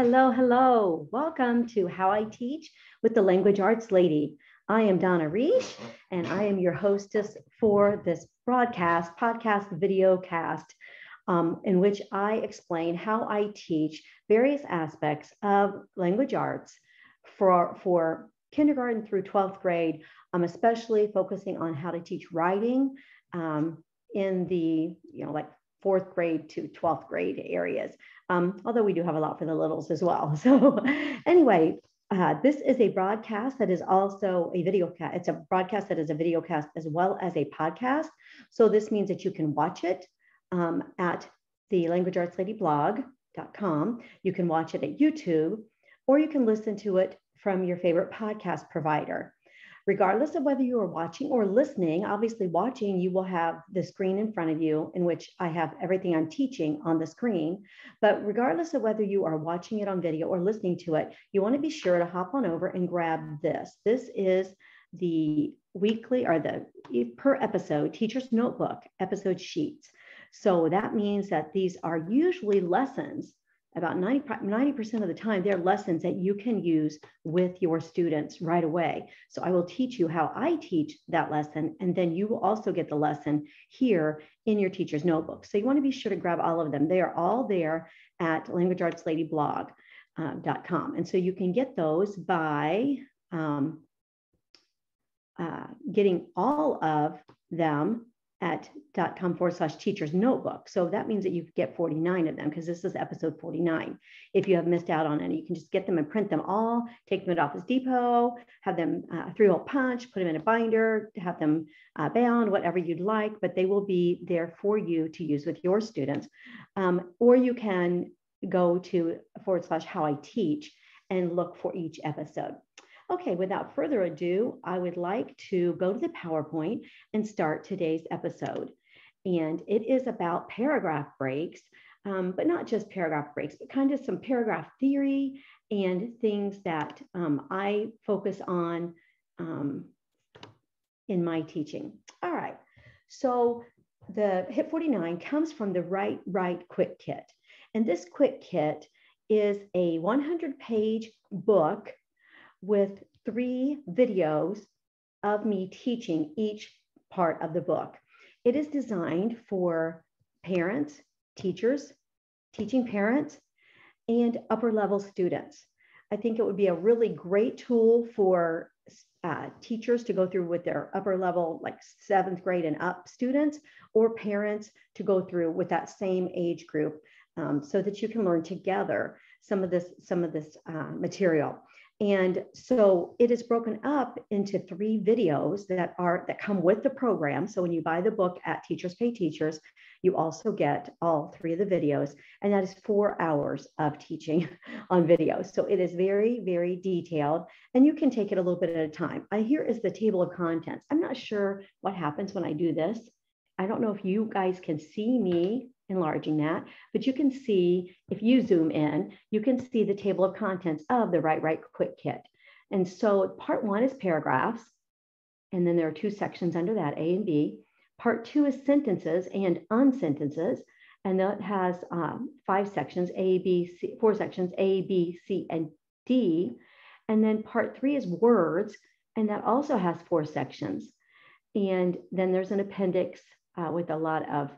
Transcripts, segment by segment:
Hello, hello. Welcome to How I Teach with the Language Arts Lady. I am Donna Reish, and I am your hostess for this broadcast, podcast, video cast, um, in which I explain how I teach various aspects of language arts for, for kindergarten through 12th grade. I'm especially focusing on how to teach writing um, in the, you know, like fourth grade to 12th grade areas um, although we do have a lot for the littles as well. So anyway, uh, this is a broadcast that is also a video cast. It's a broadcast that is a video cast as well as a podcast. So this means that you can watch it um, at the languageartsladyblog.com. You can watch it at YouTube, or you can listen to it from your favorite podcast provider regardless of whether you are watching or listening, obviously watching, you will have the screen in front of you in which I have everything I'm teaching on the screen. But regardless of whether you are watching it on video or listening to it, you want to be sure to hop on over and grab this. This is the weekly or the per episode teacher's notebook episode sheets. So that means that these are usually lessons about 90, percent of the time, they're lessons that you can use with your students right away. So I will teach you how I teach that lesson, and then you will also get the lesson here in your teacher's notebook. So you want to be sure to grab all of them. They are all there at languageartsladyblog.com. Uh, and so you can get those by um, uh, getting all of them at dot-com forward slash teachers notebook. So that means that you get 49 of them because this is episode 49. If you have missed out on any, you can just get them and print them all, take them to Office Depot, have them uh, three hole punch, put them in a binder, have them uh, bound, whatever you'd like, but they will be there for you to use with your students. Um, or you can go to forward slash how I teach and look for each episode. Okay, without further ado, I would like to go to the PowerPoint and start today's episode. And it is about paragraph breaks, um, but not just paragraph breaks, but kind of some paragraph theory and things that um, I focus on um, in my teaching. All right, so the HIT 49 comes from the Write Right Quick Kit. And this quick kit is a 100 page book with three videos of me teaching each part of the book. It is designed for parents, teachers, teaching parents, and upper level students. I think it would be a really great tool for uh, teachers to go through with their upper level, like seventh grade and up students, or parents to go through with that same age group, um, so that you can learn together some of this some of this uh, material. And so it is broken up into three videos that are that come with the program. So when you buy the book at Teachers Pay Teachers, you also get all three of the videos, and that is four hours of teaching on video. So it is very, very detailed, and you can take it a little bit at a time. Here is the table of contents. I'm not sure what happens when I do this. I don't know if you guys can see me enlarging that, but you can see, if you zoom in, you can see the table of contents of the Write Right Quick Kit. And so part one is paragraphs, and then there are two sections under that, A and B. Part two is sentences and unsentences, and that has um, five sections, A, B, C, four sections, A, B, C, and D. And then part three is words, and that also has four sections. And then there's an appendix uh, with a lot of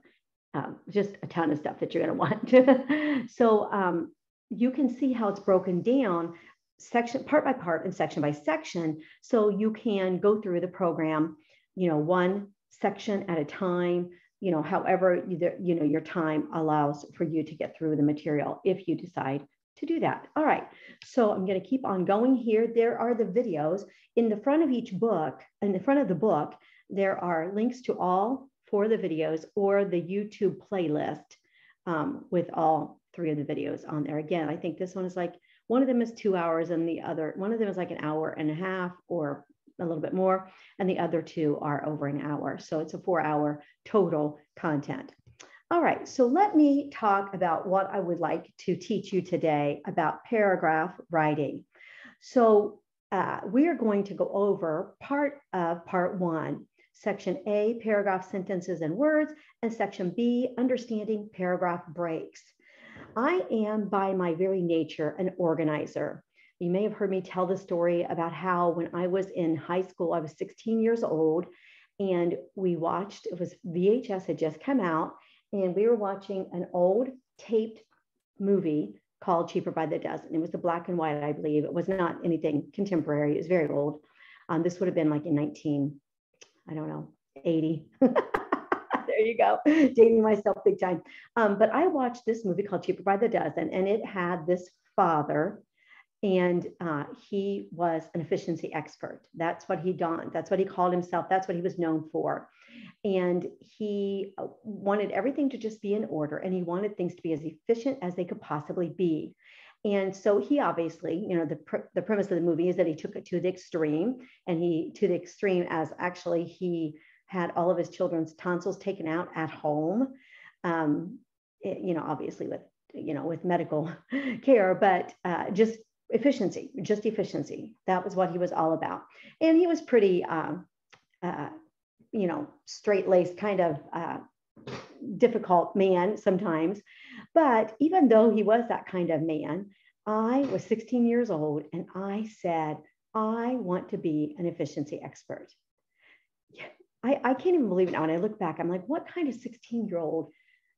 um, just a ton of stuff that you're going to want. so um, you can see how it's broken down section part by part and section by section. So you can go through the program, you know, one section at a time, you know, however you, you know your time allows for you to get through the material if you decide to do that. All right, so I'm going to keep on going here. There are the videos in the front of each book, in the front of the book, there are links to all for the videos or the YouTube playlist um, with all three of the videos on there. Again, I think this one is like, one of them is two hours and the other, one of them is like an hour and a half or a little bit more, and the other two are over an hour. So it's a four hour total content. All right, so let me talk about what I would like to teach you today about paragraph writing. So uh, we are going to go over part of part one Section A, paragraph sentences and words, and Section B, understanding paragraph breaks. I am by my very nature an organizer. You may have heard me tell the story about how when I was in high school, I was 16 years old and we watched, it was VHS had just come out, and we were watching an old taped movie called Cheaper by the Dozen. It was the black and white, I believe. It was not anything contemporary, it was very old. Um, this would have been like in 19, I don't know, 80. there you go, dating myself big time. Um, but I watched this movie called Cheaper by the Dozen, and it had this father, and uh, he was an efficiency expert. That's what he done. That's what he called himself. That's what he was known for. And he uh, wanted everything to just be in order, and he wanted things to be as efficient as they could possibly be. And so he obviously, you know, the, pr- the premise of the movie is that he took it to the extreme, and he to the extreme as actually he had all of his children's tonsils taken out at home. Um, it, you know, obviously with you know with medical care, but uh, just efficiency, just efficiency. That was what he was all about, and he was pretty, uh, uh, you know, straight laced kind of uh, difficult man sometimes. But even though he was that kind of man, I was 16 years old, and I said, I want to be an efficiency expert. I, I can't even believe it now. When I look back, I'm like, what kind of 16 year old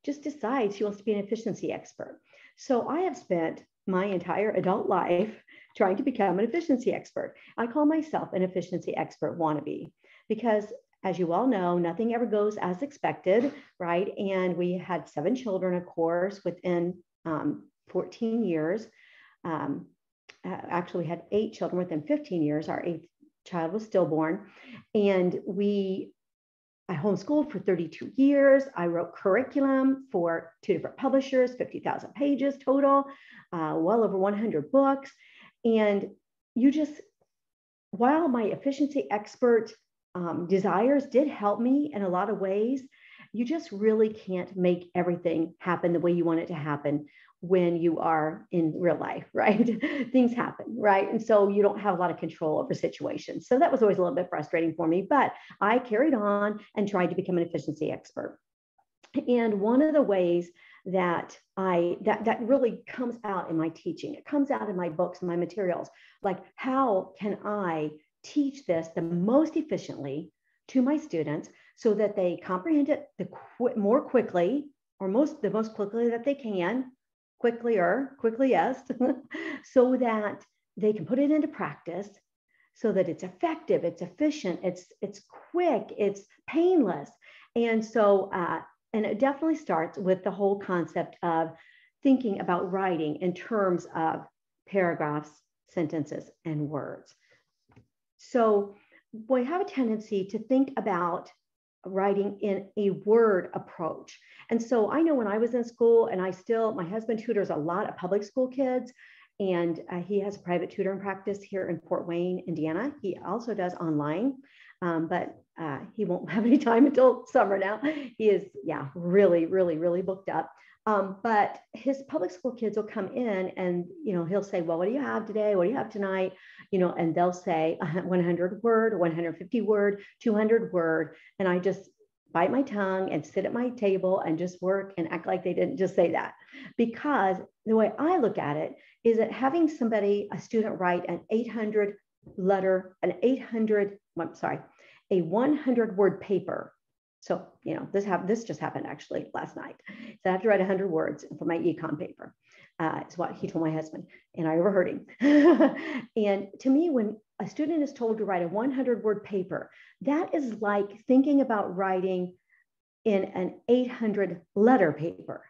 just decides she wants to be an efficiency expert? So I have spent my entire adult life trying to become an efficiency expert. I call myself an efficiency expert wannabe because, as you all know, nothing ever goes as expected, right? And we had seven children, of course, within um, 14 years. Um, actually, we had eight children within 15 years. Our eighth child was stillborn. And we, I homeschooled for 32 years. I wrote curriculum for two different publishers, 50,000 pages total, uh, well over 100 books. And you just, while my efficiency expert um, desires did help me in a lot of ways, you just really can't make everything happen the way you want it to happen when you are in real life, right? Things happen, right? And so you don't have a lot of control over situations. So that was always a little bit frustrating for me, but I carried on and tried to become an efficiency expert. And one of the ways that I that that really comes out in my teaching, it comes out in my books and my materials, like how can I teach this the most efficiently to my students so that they comprehend it the qu- more quickly or most the most quickly that they can quickly or quickly yes so that they can put it into practice so that it's effective it's efficient it's it's quick it's painless. And so uh, and it definitely starts with the whole concept of thinking about writing in terms of paragraphs sentences and words so we have a tendency to think about writing in a word approach. And so I know when I was in school, and I still, my husband tutors a lot of public school kids, and uh, he has a private tutoring practice here in Fort Wayne, Indiana. He also does online, um, but uh, he won't have any time until summer now. He is, yeah, really, really, really booked up. Um, but his public school kids will come in and, you know, he'll say, well, what do you have today? What do you have tonight? You know, and they'll say 100 word, 150 word, 200 word. And I just bite my tongue and sit at my table and just work and act like they didn't just say that. Because the way I look at it is that having somebody, a student write an 800 letter, an 800, I'm sorry, a 100 word paper so, you know, this happened, this just happened actually last night. So I have to write 100 words for my econ paper, uh, is what he told my husband, and I overheard him. and to me, when a student is told to write a 100 word paper, that is like thinking about writing in an 800 letter paper,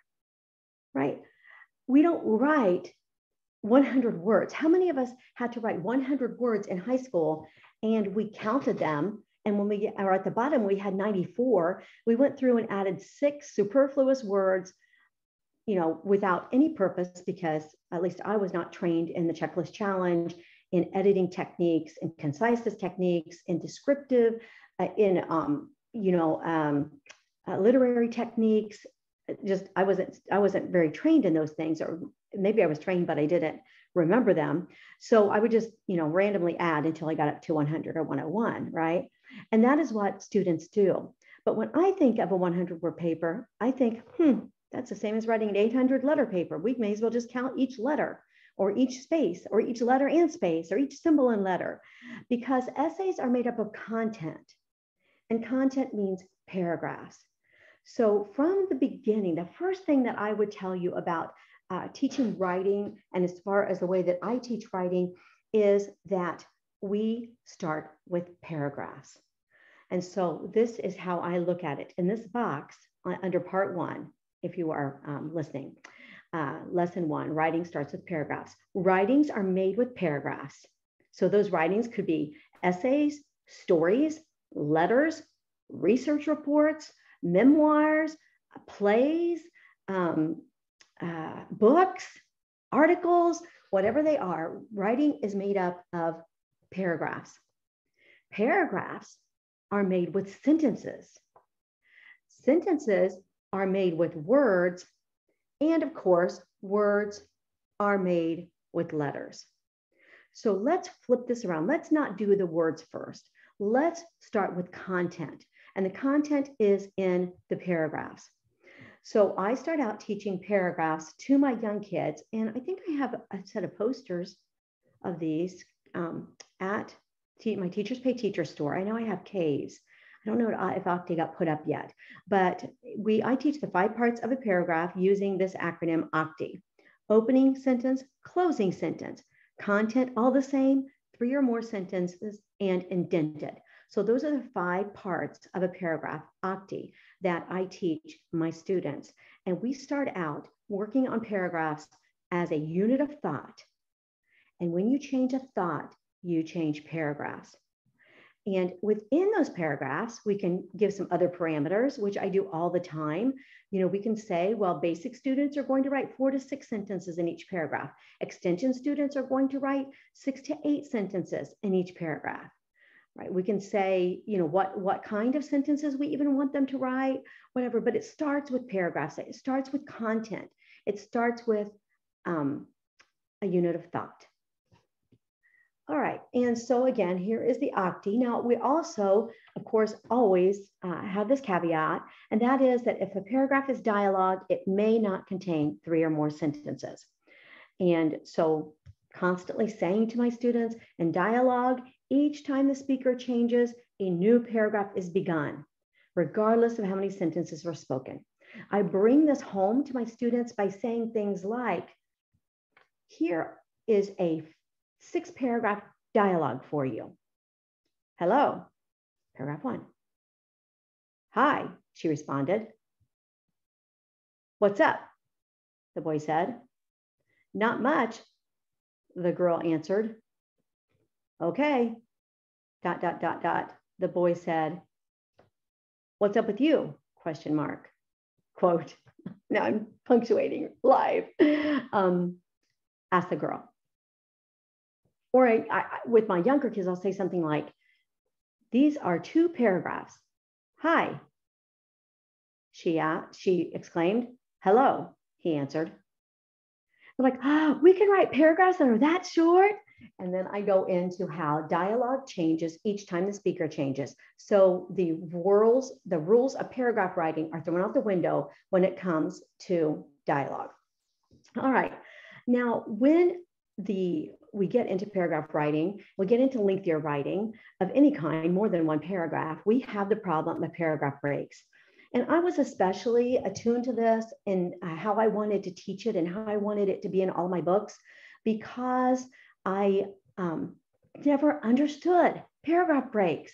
right? We don't write 100 words. How many of us had to write 100 words in high school and we counted them and when we are at the bottom, we had 94. We went through and added six superfluous words, you know, without any purpose, because at least I was not trained in the checklist challenge, in editing techniques, in conciseness techniques, in descriptive, uh, in, um, you know, um, uh, literary techniques. Just I wasn't I wasn't very trained in those things, or maybe I was trained, but I didn't remember them. So I would just, you know, randomly add until I got up to 100 or 101, right? And that is what students do. But when I think of a 100 word paper, I think, hmm, That's the same as writing an 800 letter paper. We may as well just count each letter or each space or each letter and space or each symbol and letter because essays are made up of content and content means paragraphs. So from the beginning, the first thing that I would tell you about uh, teaching writing and as far as the way that I teach writing is that we start with paragraphs. And so this is how I look at it. In this box uh, under part one, if you are um, listening, uh, lesson one, writing starts with paragraphs. Writings are made with paragraphs. So those writings could be essays, stories, letters, research reports, memoirs, plays, um, uh, books, articles, whatever they are. Writing is made up of paragraphs. Paragraphs are made with sentences. Sentences are made with words. And of course, words are made with letters. So let's flip this around. Let's not do the words first. Let's start with content. And the content is in the paragraphs. So I start out teaching paragraphs to my young kids. And I think I have a set of posters of these um, at my Teachers Pay Teacher store. I know I have caves. I don't know if Octi got put up yet, but we I teach the five parts of a paragraph using this acronym Octi. Opening sentence, closing sentence, content all the same, three or more sentences, and indented. So those are the five parts of a paragraph, Octi, that I teach my students. And we start out working on paragraphs as a unit of thought. And when you change a thought, you change paragraphs. And within those paragraphs, we can give some other parameters, which I do all the time. You know, we can say, well, basic students are going to write four to six sentences in each paragraph. Extension students are going to write six to eight sentences in each paragraph. Right? We can say, you know, what what kind of sentences we even want them to write, whatever. But it starts with paragraphs. It starts with content. It starts with um, a unit of thought. All right, and so again, here is the octi. Now we also, of course, always uh, have this caveat, and that is that if a paragraph is dialogue, it may not contain three or more sentences. And so constantly saying to my students, in dialogue, each time the speaker changes, a new paragraph is begun, regardless of how many sentences were spoken. I bring this home to my students by saying things like, here is a six paragraph dialogue for you. Hello, paragraph one. Hi, she responded. What's up? The boy said. Not much, the girl answered. Okay, dot, dot, dot, dot, the boy said. What's up with you? Question mark. Quote, now I'm punctuating live. Um, asked the girl or I, I, with my younger kids, I'll say something like, these are two paragraphs. Hi, she, uh, she exclaimed. Hello, he answered. They're like, oh, we can write paragraphs that are that short. And then I go into how dialogue changes each time the speaker changes. So the rules, the rules of paragraph writing are thrown out the window when it comes to dialogue. All right. Now, when the we get into paragraph writing, we get into lengthier writing of any kind, more than one paragraph, we have the problem of paragraph breaks. And I was especially attuned to this and uh, how I wanted to teach it and how I wanted it to be in all my books because I um, never understood paragraph breaks.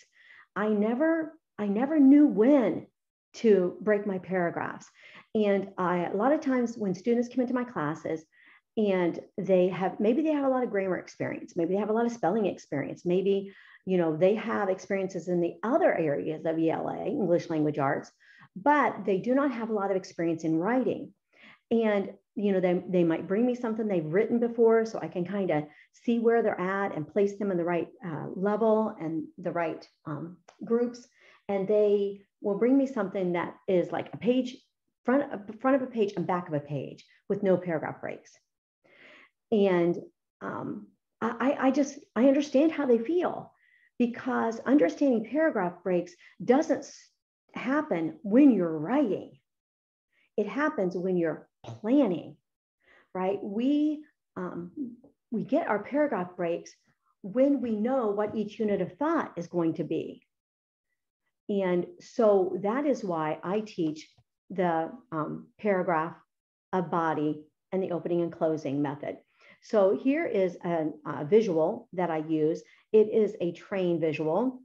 I never, I never knew when to break my paragraphs. And I, a lot of times when students come into my classes, and they have maybe they have a lot of grammar experience maybe they have a lot of spelling experience maybe you know they have experiences in the other areas of ela english language arts but they do not have a lot of experience in writing. And you know they, they might bring me something they've written before so i can kind of see where they're at and place them in the right uh, level and the right um, groups. And they will bring me something that is like a page front, front of a page and back of a page with no paragraph breaks and um, I, I just, I understand how they feel because understanding paragraph breaks doesn't happen when you're writing. it happens when you're planning, right? We um, we get our paragraph breaks when we know what each unit of thought is going to be. And so that is why I teach the um, paragraph a body and the opening and closing method. So here is a, a visual that I use. It is a train visual.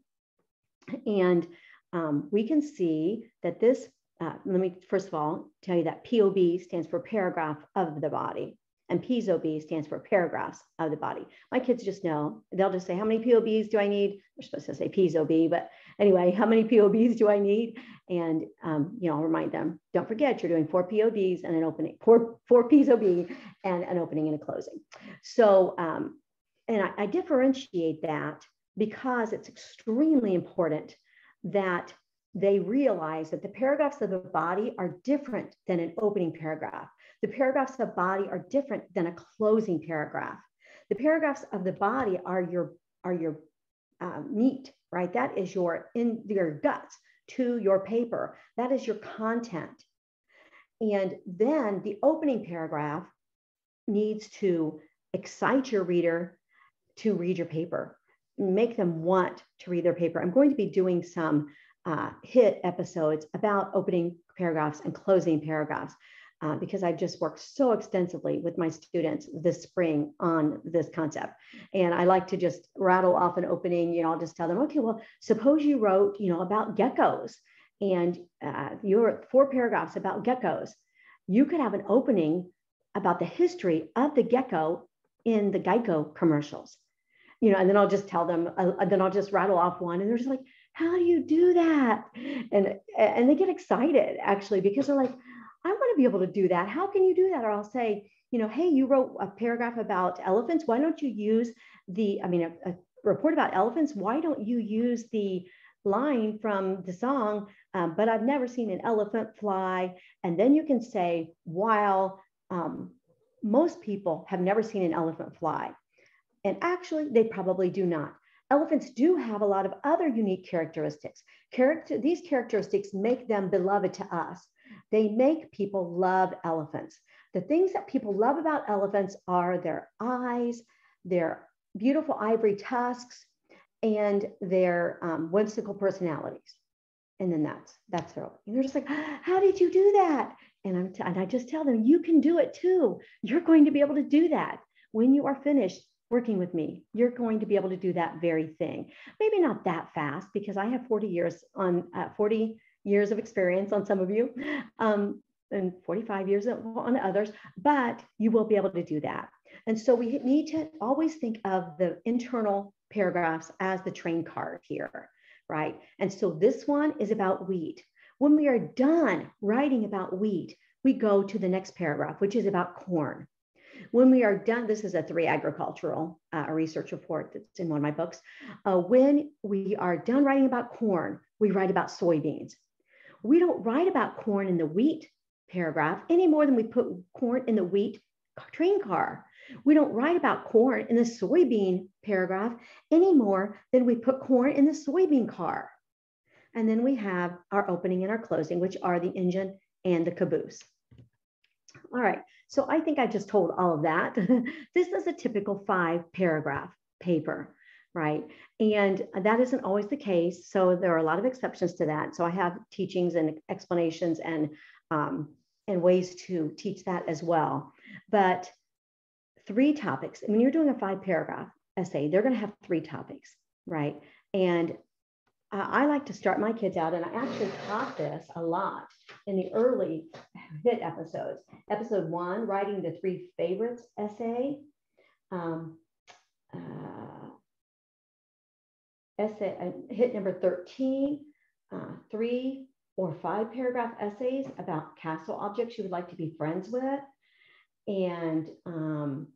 And um, we can see that this, uh, let me first of all tell you that POB stands for paragraph of the body and PSOB stands for paragraphs of the body. My kids just know, they'll just say, how many POBs do I need? They're supposed to say PSOB, but anyway, how many POBs do I need? And, um, you know, I'll remind them, don't forget you're doing four POBs and an opening, four, four PSOB and an opening and a closing. So, um, and I, I differentiate that because it's extremely important that they realize that the paragraphs of the body are different than an opening paragraph. The paragraphs of the body are different than a closing paragraph. The paragraphs of the body are your are your uh, meat, right? That is your in your guts to your paper. That is your content. And then the opening paragraph needs to excite your reader to read your paper, make them want to read their paper. I'm going to be doing some uh, hit episodes about opening paragraphs and closing paragraphs uh, because I've just worked so extensively with my students this spring on this concept. And I like to just rattle off an opening, you know, I'll just tell them, okay, well, suppose you wrote, you know, about geckos and uh, four paragraphs about geckos. You could have an opening about the history of the gecko in the Geico commercials. You know, and then I'll just tell them, uh, then I'll just rattle off one, and they're just like, "How do you do that?" And and they get excited actually because they're like, I want to be able to do that. How can you do that? Or I'll say, you know, hey, you wrote a paragraph about elephants. Why don't you use the, I mean, a, a report about elephants. Why don't you use the line from the song, um, but I've never seen an elephant fly. And then you can say, while um, most people have never seen an elephant fly. And actually, they probably do not. Elephants do have a lot of other unique characteristics. Character, these characteristics make them beloved to us. They make people love elephants. The things that people love about elephants are their eyes, their beautiful ivory tusks, and their um, whimsical personalities. And then that's that's their. And they're just like, how did you do that? And I'm t- and I just tell them, you can do it too. You're going to be able to do that when you are finished working with me. You're going to be able to do that very thing. Maybe not that fast because I have 40 years on uh, 40 years of experience on some of you um, and 45 years on others, but you will be able to do that. And so we need to always think of the internal paragraphs as the train card here, right? And so this one is about wheat. When we are done writing about wheat, we go to the next paragraph, which is about corn. When we are done, this is a three agricultural uh, research report that's in one of my books. Uh, when we are done writing about corn, we write about soybeans we don't write about corn in the wheat paragraph any more than we put corn in the wheat train car. We don't write about corn in the soybean paragraph any more than we put corn in the soybean car. And then we have our opening and our closing, which are the engine and the caboose. All right, so I think I just told all of that. this is a typical five paragraph paper right? And that isn't always the case. So there are a lot of exceptions to that. So I have teachings and explanations and um, and ways to teach that as well. But three topics. When you're doing a five paragraph essay, they're going to have three topics, right? And uh, I like to start my kids out, and I actually taught this a lot in the early hit episodes. Episode one, writing the three favorites essay. Um, uh, essay, uh, hit number 13, uh, three or five paragraph essays about castle objects you would like to be friends with. And um,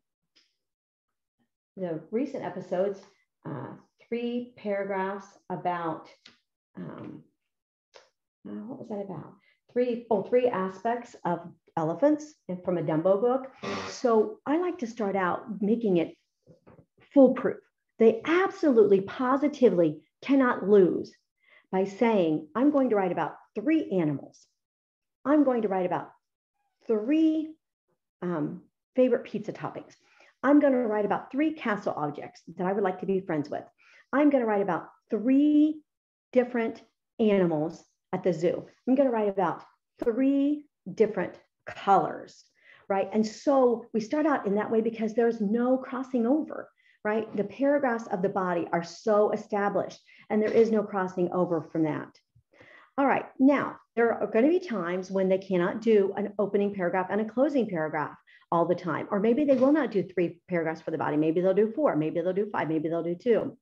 the recent episodes, uh, three paragraphs about, um, uh, what was that about? Three, oh, three aspects of elephants from a Dumbo book. So I like to start out making it foolproof. They absolutely, positively cannot lose by saying, I'm going to write about three animals. I'm going to write about three um, favorite pizza toppings. I'm going to write about three castle objects that I would like to be friends with. I'm going to write about three different animals at the zoo. I'm going to write about three different colors, right? And so we start out in that way because there's no crossing over, right? The paragraphs of the body are so established and there is no crossing over from that. All right, now there are going to be times when they cannot do an opening paragraph and a closing paragraph all the time. Or maybe they will not do three paragraphs for the body. Maybe they'll do four, maybe they'll do five, maybe they'll do two.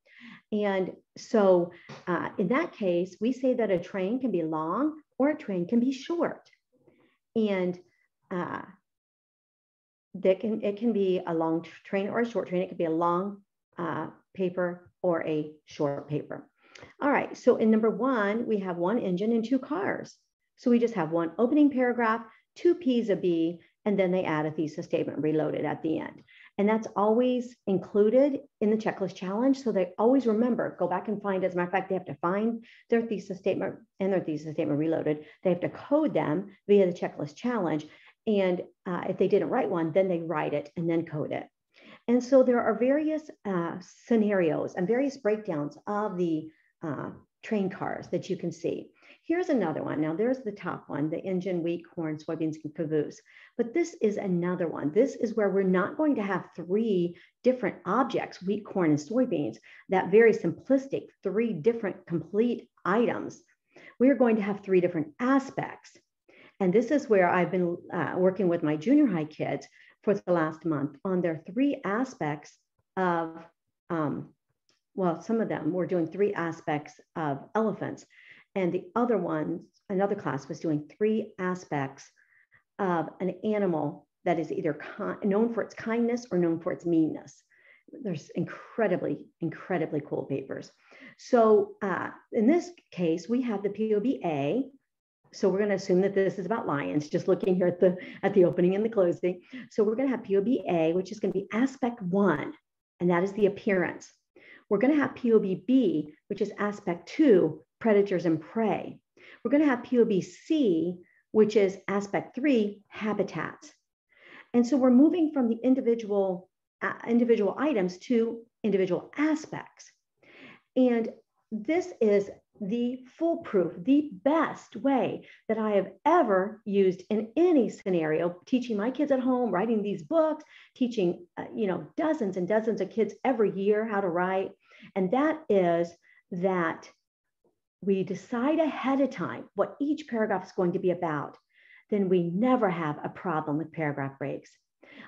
And so uh, in that case, we say that a train can be long or a train can be short. And uh, that can, it can be a long train or a short train. It could be a long uh, paper or a short paper. All right, so in number one, we have one engine and two cars. So we just have one opening paragraph, two P's a B, and then they add a thesis statement reloaded at the end. And that's always included in the checklist challenge. So they always remember, go back and find, as a matter of fact, they have to find their thesis statement and their thesis statement reloaded. They have to code them via the checklist challenge. And uh, if they didn't write one, then they write it and then code it. And so there are various uh, scenarios and various breakdowns of the uh, train cars that you can see. Here's another one. Now there's the top one, the engine, wheat, corn, soybeans, and caboose. But this is another one. This is where we're not going to have three different objects, wheat, corn, and soybeans, that very simplistic three different complete items. We are going to have three different aspects. And this is where I've been uh, working with my junior high kids for the last month on their three aspects of, um, well, some of them were doing three aspects of elephants. And the other one, another class was doing three aspects of an animal that is either known for its kindness or known for its meanness. There's incredibly, incredibly cool papers. So uh, in this case, we have the POBA. So we're going to assume that this is about lions, just looking here at the, at the opening and the closing. So we're going to have POBA, which is going to be aspect one, and that is the appearance. We're going to have POBB, which is aspect two, predators and prey. We're going to have POBC, which is aspect three, habitats. And so we're moving from the individual, uh, individual items to individual aspects. And this is the foolproof, the best way that I have ever used in any scenario, teaching my kids at home, writing these books, teaching, uh, you know, dozens and dozens of kids every year how to write. And that is that we decide ahead of time what each paragraph is going to be about, then we never have a problem with paragraph breaks.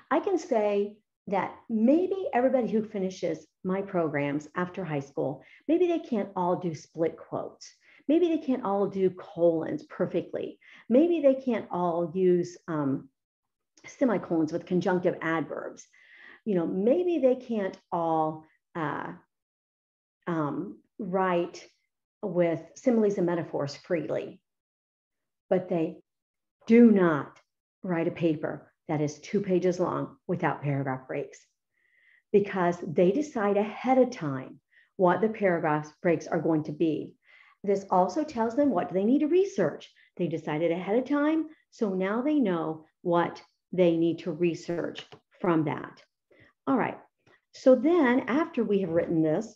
I can say that maybe everybody who finishes my programs after high school, maybe they can't all do split quotes. Maybe they can't all do colons perfectly. Maybe they can't all use um, semicolons with conjunctive adverbs. You know, maybe they can't all uh, um, write with similes and metaphors freely, but they do not write a paper that is two pages long without paragraph breaks because they decide ahead of time what the paragraph breaks are going to be. This also tells them what they need to research. They decided ahead of time, so now they know what they need to research from that. All right, so then after we have written this,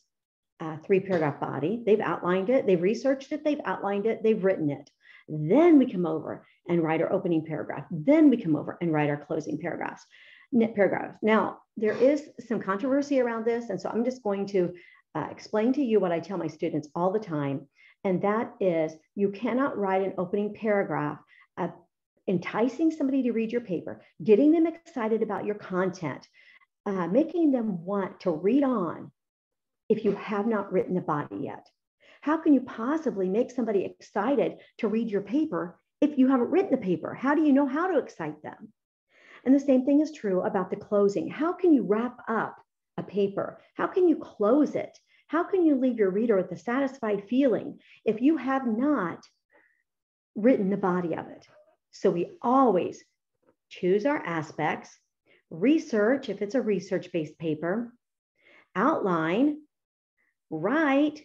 uh, three paragraph body. They've outlined it, they've researched it, they've outlined it, they've written it. Then we come over and write our opening paragraph. Then we come over and write our closing paragraphs. Paragraphs. Now, there is some controversy around this. And so I'm just going to uh, explain to you what I tell my students all the time. And that is you cannot write an opening paragraph uh, enticing somebody to read your paper, getting them excited about your content, uh, making them want to read on if you have not written the body yet? How can you possibly make somebody excited to read your paper if you haven't written the paper? How do you know how to excite them? And the same thing is true about the closing. How can you wrap up a paper? How can you close it? How can you leave your reader with a satisfied feeling if you have not written the body of it? So we always choose our aspects, research if it's a research based paper, outline write,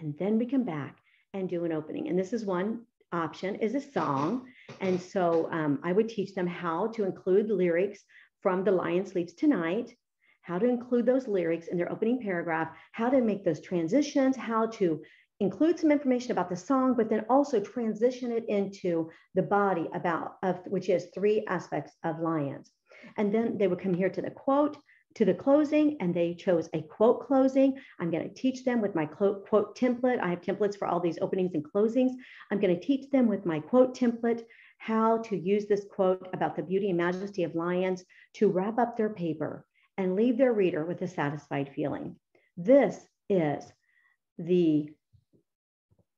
and then we come back and do an opening. And this is one option is a song. And so um, I would teach them how to include lyrics from The Lion Sleeps Tonight, how to include those lyrics in their opening paragraph, how to make those transitions, how to include some information about the song, but then also transition it into the body about of which is three aspects of lions. And then they would come here to the quote, to the closing, and they chose a quote closing. I'm going to teach them with my quote, quote template. I have templates for all these openings and closings. I'm going to teach them with my quote template how to use this quote about the beauty and majesty of lions to wrap up their paper and leave their reader with a satisfied feeling. This is the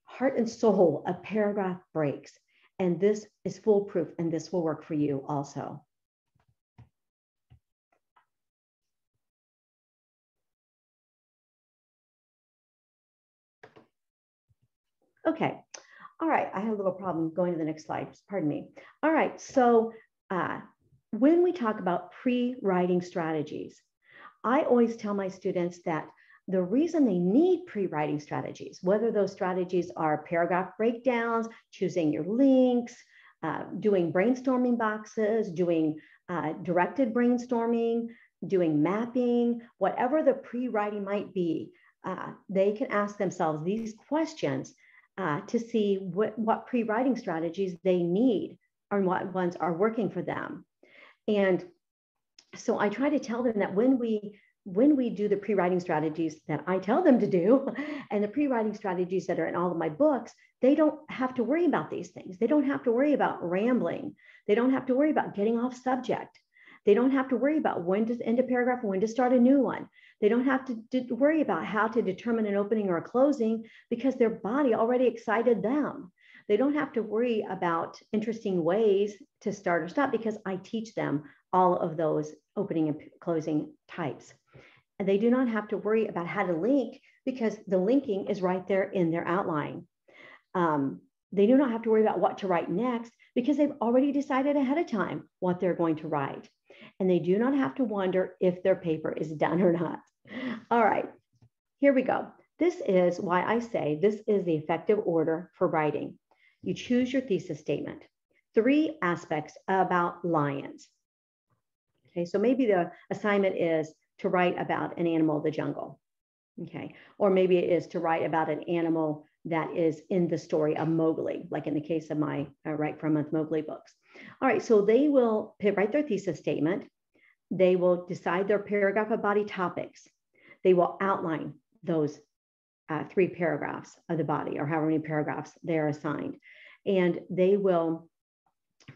heart and soul of paragraph breaks. And this is foolproof, and this will work for you also. Okay, all right, I have a little problem going to the next slide, pardon me. All right, so uh, when we talk about pre-writing strategies, I always tell my students that the reason they need pre-writing strategies, whether those strategies are paragraph breakdowns, choosing your links, uh, doing brainstorming boxes, doing uh, directed brainstorming, doing mapping, whatever the pre-writing might be, uh, they can ask themselves these questions uh, to see what, what pre-writing strategies they need and what ones are working for them. And so I try to tell them that when we when we do the pre-writing strategies that I tell them to do and the pre-writing strategies that are in all of my books, they don't have to worry about these things. They don't have to worry about rambling. They don't have to worry about getting off subject. They don't have to worry about when to end a paragraph when to start a new one. They don't have to worry about how to determine an opening or a closing because their body already excited them. They don't have to worry about interesting ways to start or stop because I teach them all of those opening and closing types. And they do not have to worry about how to link because the linking is right there in their outline. Um, they do not have to worry about what to write next because they've already decided ahead of time what they're going to write. And they do not have to wonder if their paper is done or not. All right, here we go. This is why I say this is the effective order for writing. You choose your thesis statement. Three aspects about lions. Okay, so maybe the assignment is to write about an animal of the jungle. Okay, or maybe it is to write about an animal that is in the story of Mowgli, like in the case of my uh, Write for a Month Mowgli books. All right, so they will write their thesis statement. They will decide their paragraph of body topics. They will outline those uh, three paragraphs of the body or however many paragraphs they are assigned. And they will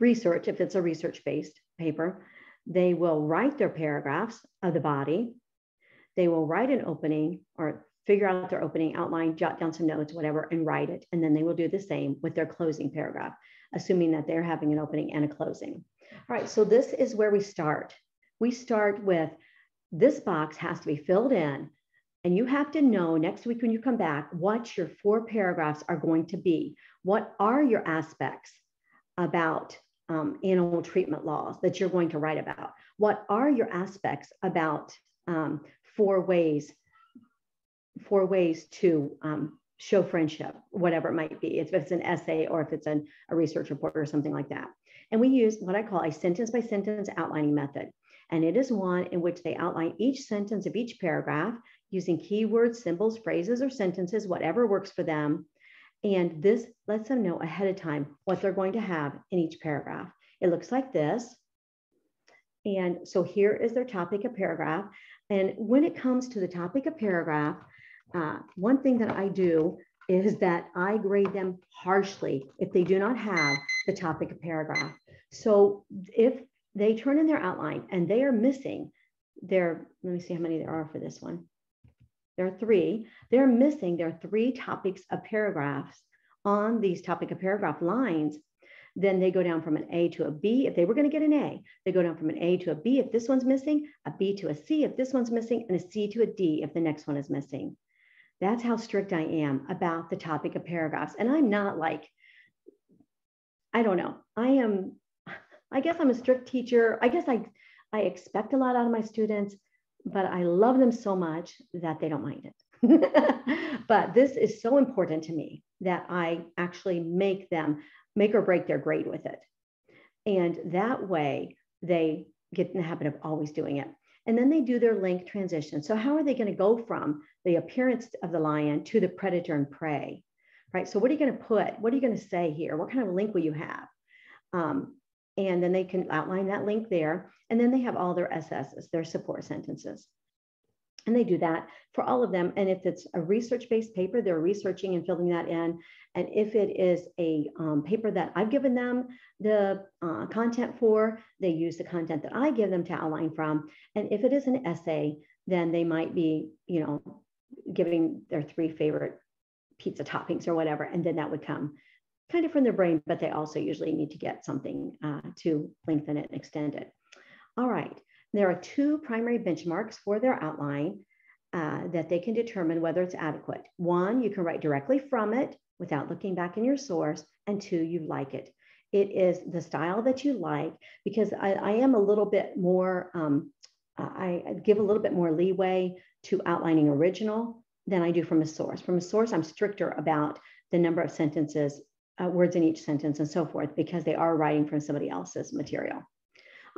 research, if it's a research based paper, they will write their paragraphs of the body. They will write an opening or figure out their opening outline, jot down some notes, whatever, and write it. And then they will do the same with their closing paragraph, assuming that they're having an opening and a closing. All right, so this is where we start we start with this box has to be filled in and you have to know next week when you come back what your four paragraphs are going to be. What are your aspects about um, animal treatment laws that you're going to write about? What are your aspects about um, four ways, four ways to um, show friendship, whatever it might be, if it's an essay or if it's an, a research report or something like that. And we use what I call a sentence by sentence outlining method and it is one in which they outline each sentence of each paragraph using keywords, symbols, phrases, or sentences, whatever works for them. And this lets them know ahead of time what they're going to have in each paragraph. It looks like this. And so here is their topic of paragraph. And when it comes to the topic of paragraph, uh, one thing that I do is that I grade them harshly if they do not have the topic of paragraph. So if they turn in their outline and they are missing their, let me see how many there are for this one. There are three. They're missing their three topics of paragraphs on these topic of paragraph lines. Then they go down from an A to a B. If they were going to get an A, they go down from an A to a B if this one's missing, a B to a C if this one's missing, and a C to a D if the next one is missing. That's how strict I am about the topic of paragraphs. And I'm not like, I don't know, I am I guess I'm a strict teacher. I guess I, I expect a lot out of my students, but I love them so much that they don't mind it. but this is so important to me that I actually make them make or break their grade with it. And that way they get in the habit of always doing it. And then they do their link transition. So, how are they going to go from the appearance of the lion to the predator and prey? Right. So, what are you going to put? What are you going to say here? What kind of link will you have? Um, and then they can outline that link there. And then they have all their SSs, their support sentences. And they do that for all of them. And if it's a research based paper, they're researching and filling that in. And if it is a um, paper that I've given them the uh, content for, they use the content that I give them to outline from. And if it is an essay, then they might be, you know, giving their three favorite pizza toppings or whatever. And then that would come kind of from their brain, but they also usually need to get something uh, to lengthen it and extend it. All right. There are two primary benchmarks for their outline uh, that they can determine whether it's adequate. One, you can write directly from it without looking back in your source. And two, you like it. It is the style that you like because I, I am a little bit more, um, I give a little bit more leeway to outlining original than I do from a source. From a source, I'm stricter about the number of sentences, uh, words in each sentence, and so forth, because they are writing from somebody else's material.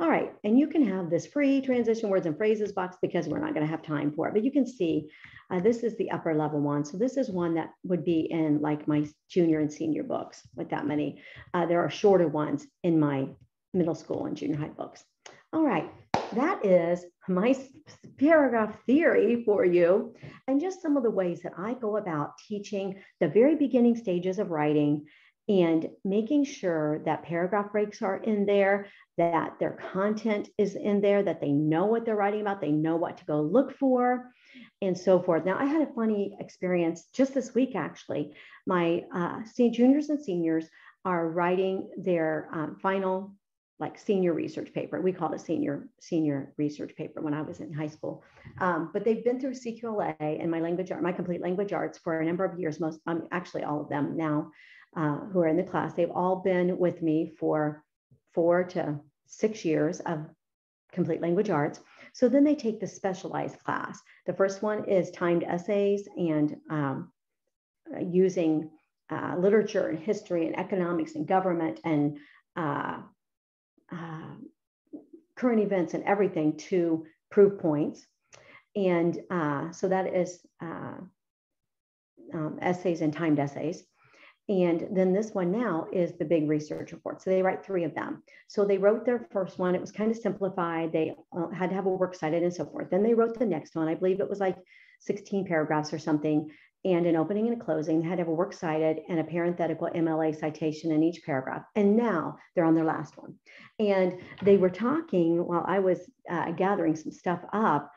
All right, and you can have this free transition words and phrases box because we're not going to have time for it, but you can see uh, this is the upper level one. So this is one that would be in like my junior and senior books with that many. Uh, there are shorter ones in my middle school and junior high books. All right, that is my paragraph theory for you and just some of the ways that I go about teaching the very beginning stages of writing and making sure that paragraph breaks are in there, that their content is in there, that they know what they're writing about, they know what to go look for, and so forth. Now, I had a funny experience just this week, actually. My uh, juniors and seniors are writing their um, final like senior research paper. We called it senior senior research paper when I was in high school. Um, but they've been through CQLA and my language art, my complete language arts for a number of years. Most, um, actually all of them now uh, who are in the class. They've all been with me for four to six years of complete language arts. So then they take the specialized class. The first one is timed essays and um, using uh, literature and history and economics and government and uh, uh, current events and everything to prove points. And uh, so that is uh, um, essays and timed essays. And then this one now is the big research report. So they write three of them. So they wrote their first one. It was kind of simplified. They uh, had to have a works cited and so forth. Then they wrote the next one. I believe it was like 16 paragraphs or something, and an opening and a closing. They had to have a works cited and a parenthetical MLA citation in each paragraph. And now they're on their last one. And they were talking while I was uh, gathering some stuff up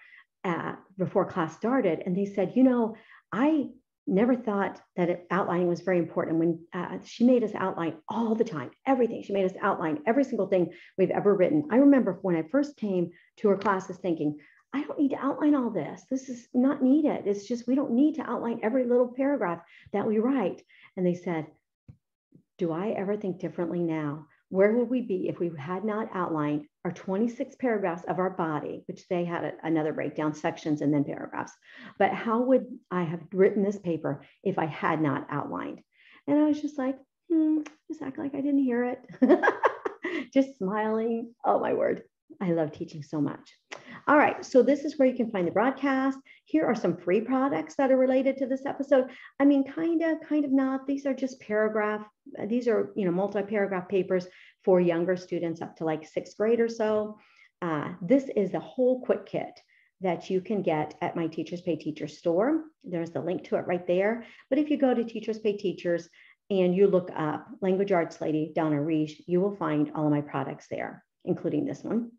uh, before class started. And they said, you know, I never thought that it, outlining was very important. When uh, she made us outline all the time, everything, she made us outline every single thing we've ever written. I remember when I first came to her classes thinking, I don't need to outline all this. This is not needed. It's just we don't need to outline every little paragraph that we write. And they said, Do I ever think differently now? Where would we be if we had not outlined our 26 paragraphs of our body, which they had a, another breakdown, sections and then paragraphs? But how would I have written this paper if I had not outlined? And I was just like, hmm, just act like I didn't hear it. just smiling. Oh, my word. I love teaching so much. All right, so this is where you can find the broadcast. Here are some free products that are related to this episode. I mean, kind of, kind of not. These are just paragraph, these are, you know, multi-paragraph papers for younger students up to like sixth grade or so. Uh, this is the whole quick kit that you can get at my Teachers Pay Teachers store. There's the link to it right there. But if you go to Teachers Pay Teachers and you look up Language Arts Lady Donna Reish, you will find all of my products there, including this one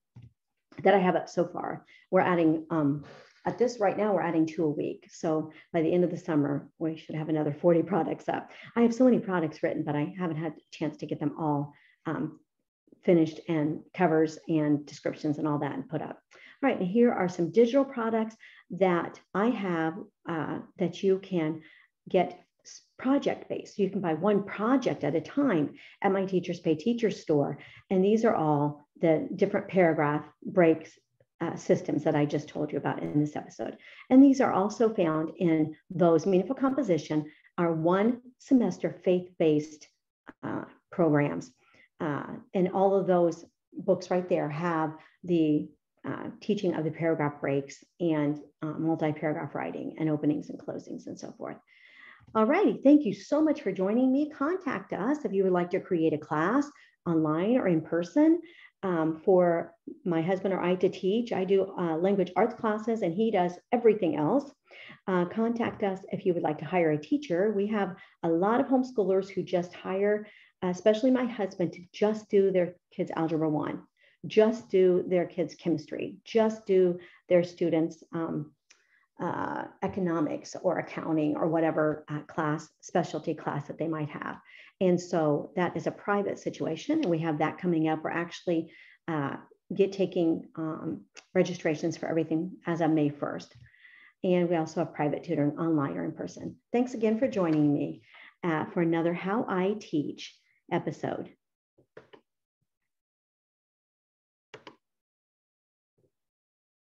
that I have up so far. We're adding, um, at this right now, we're adding two a week. So by the end of the summer, we should have another 40 products up. I have so many products written, but I haven't had a chance to get them all um, finished and covers and descriptions and all that and put up. All right, and here are some digital products that I have uh, that you can get project based. You can buy one project at a time at my Teachers Pay Teachers store. And these are all the different paragraph breaks uh, systems that I just told you about in this episode. And these are also found in those Meaningful Composition, our one semester faith based uh, programs. Uh, and all of those books right there have the uh, teaching of the paragraph breaks and uh, multi-paragraph writing and openings and closings and so forth. All righty, thank you so much for joining me. Contact us if you would like to create a class online or in person um, for my husband or I to teach. I do uh, language arts classes and he does everything else. Uh, contact us if you would like to hire a teacher. We have a lot of homeschoolers who just hire, especially my husband, to just do their kids' algebra one, just do their kids' chemistry, just do their students' um, uh, economics or accounting or whatever uh, class, specialty class that they might have. And so that is a private situation. And we have that coming up. We're actually uh, get taking um, registrations for everything as of May 1st. And we also have private tutoring online or in person. Thanks again for joining me uh, for another How I Teach episode.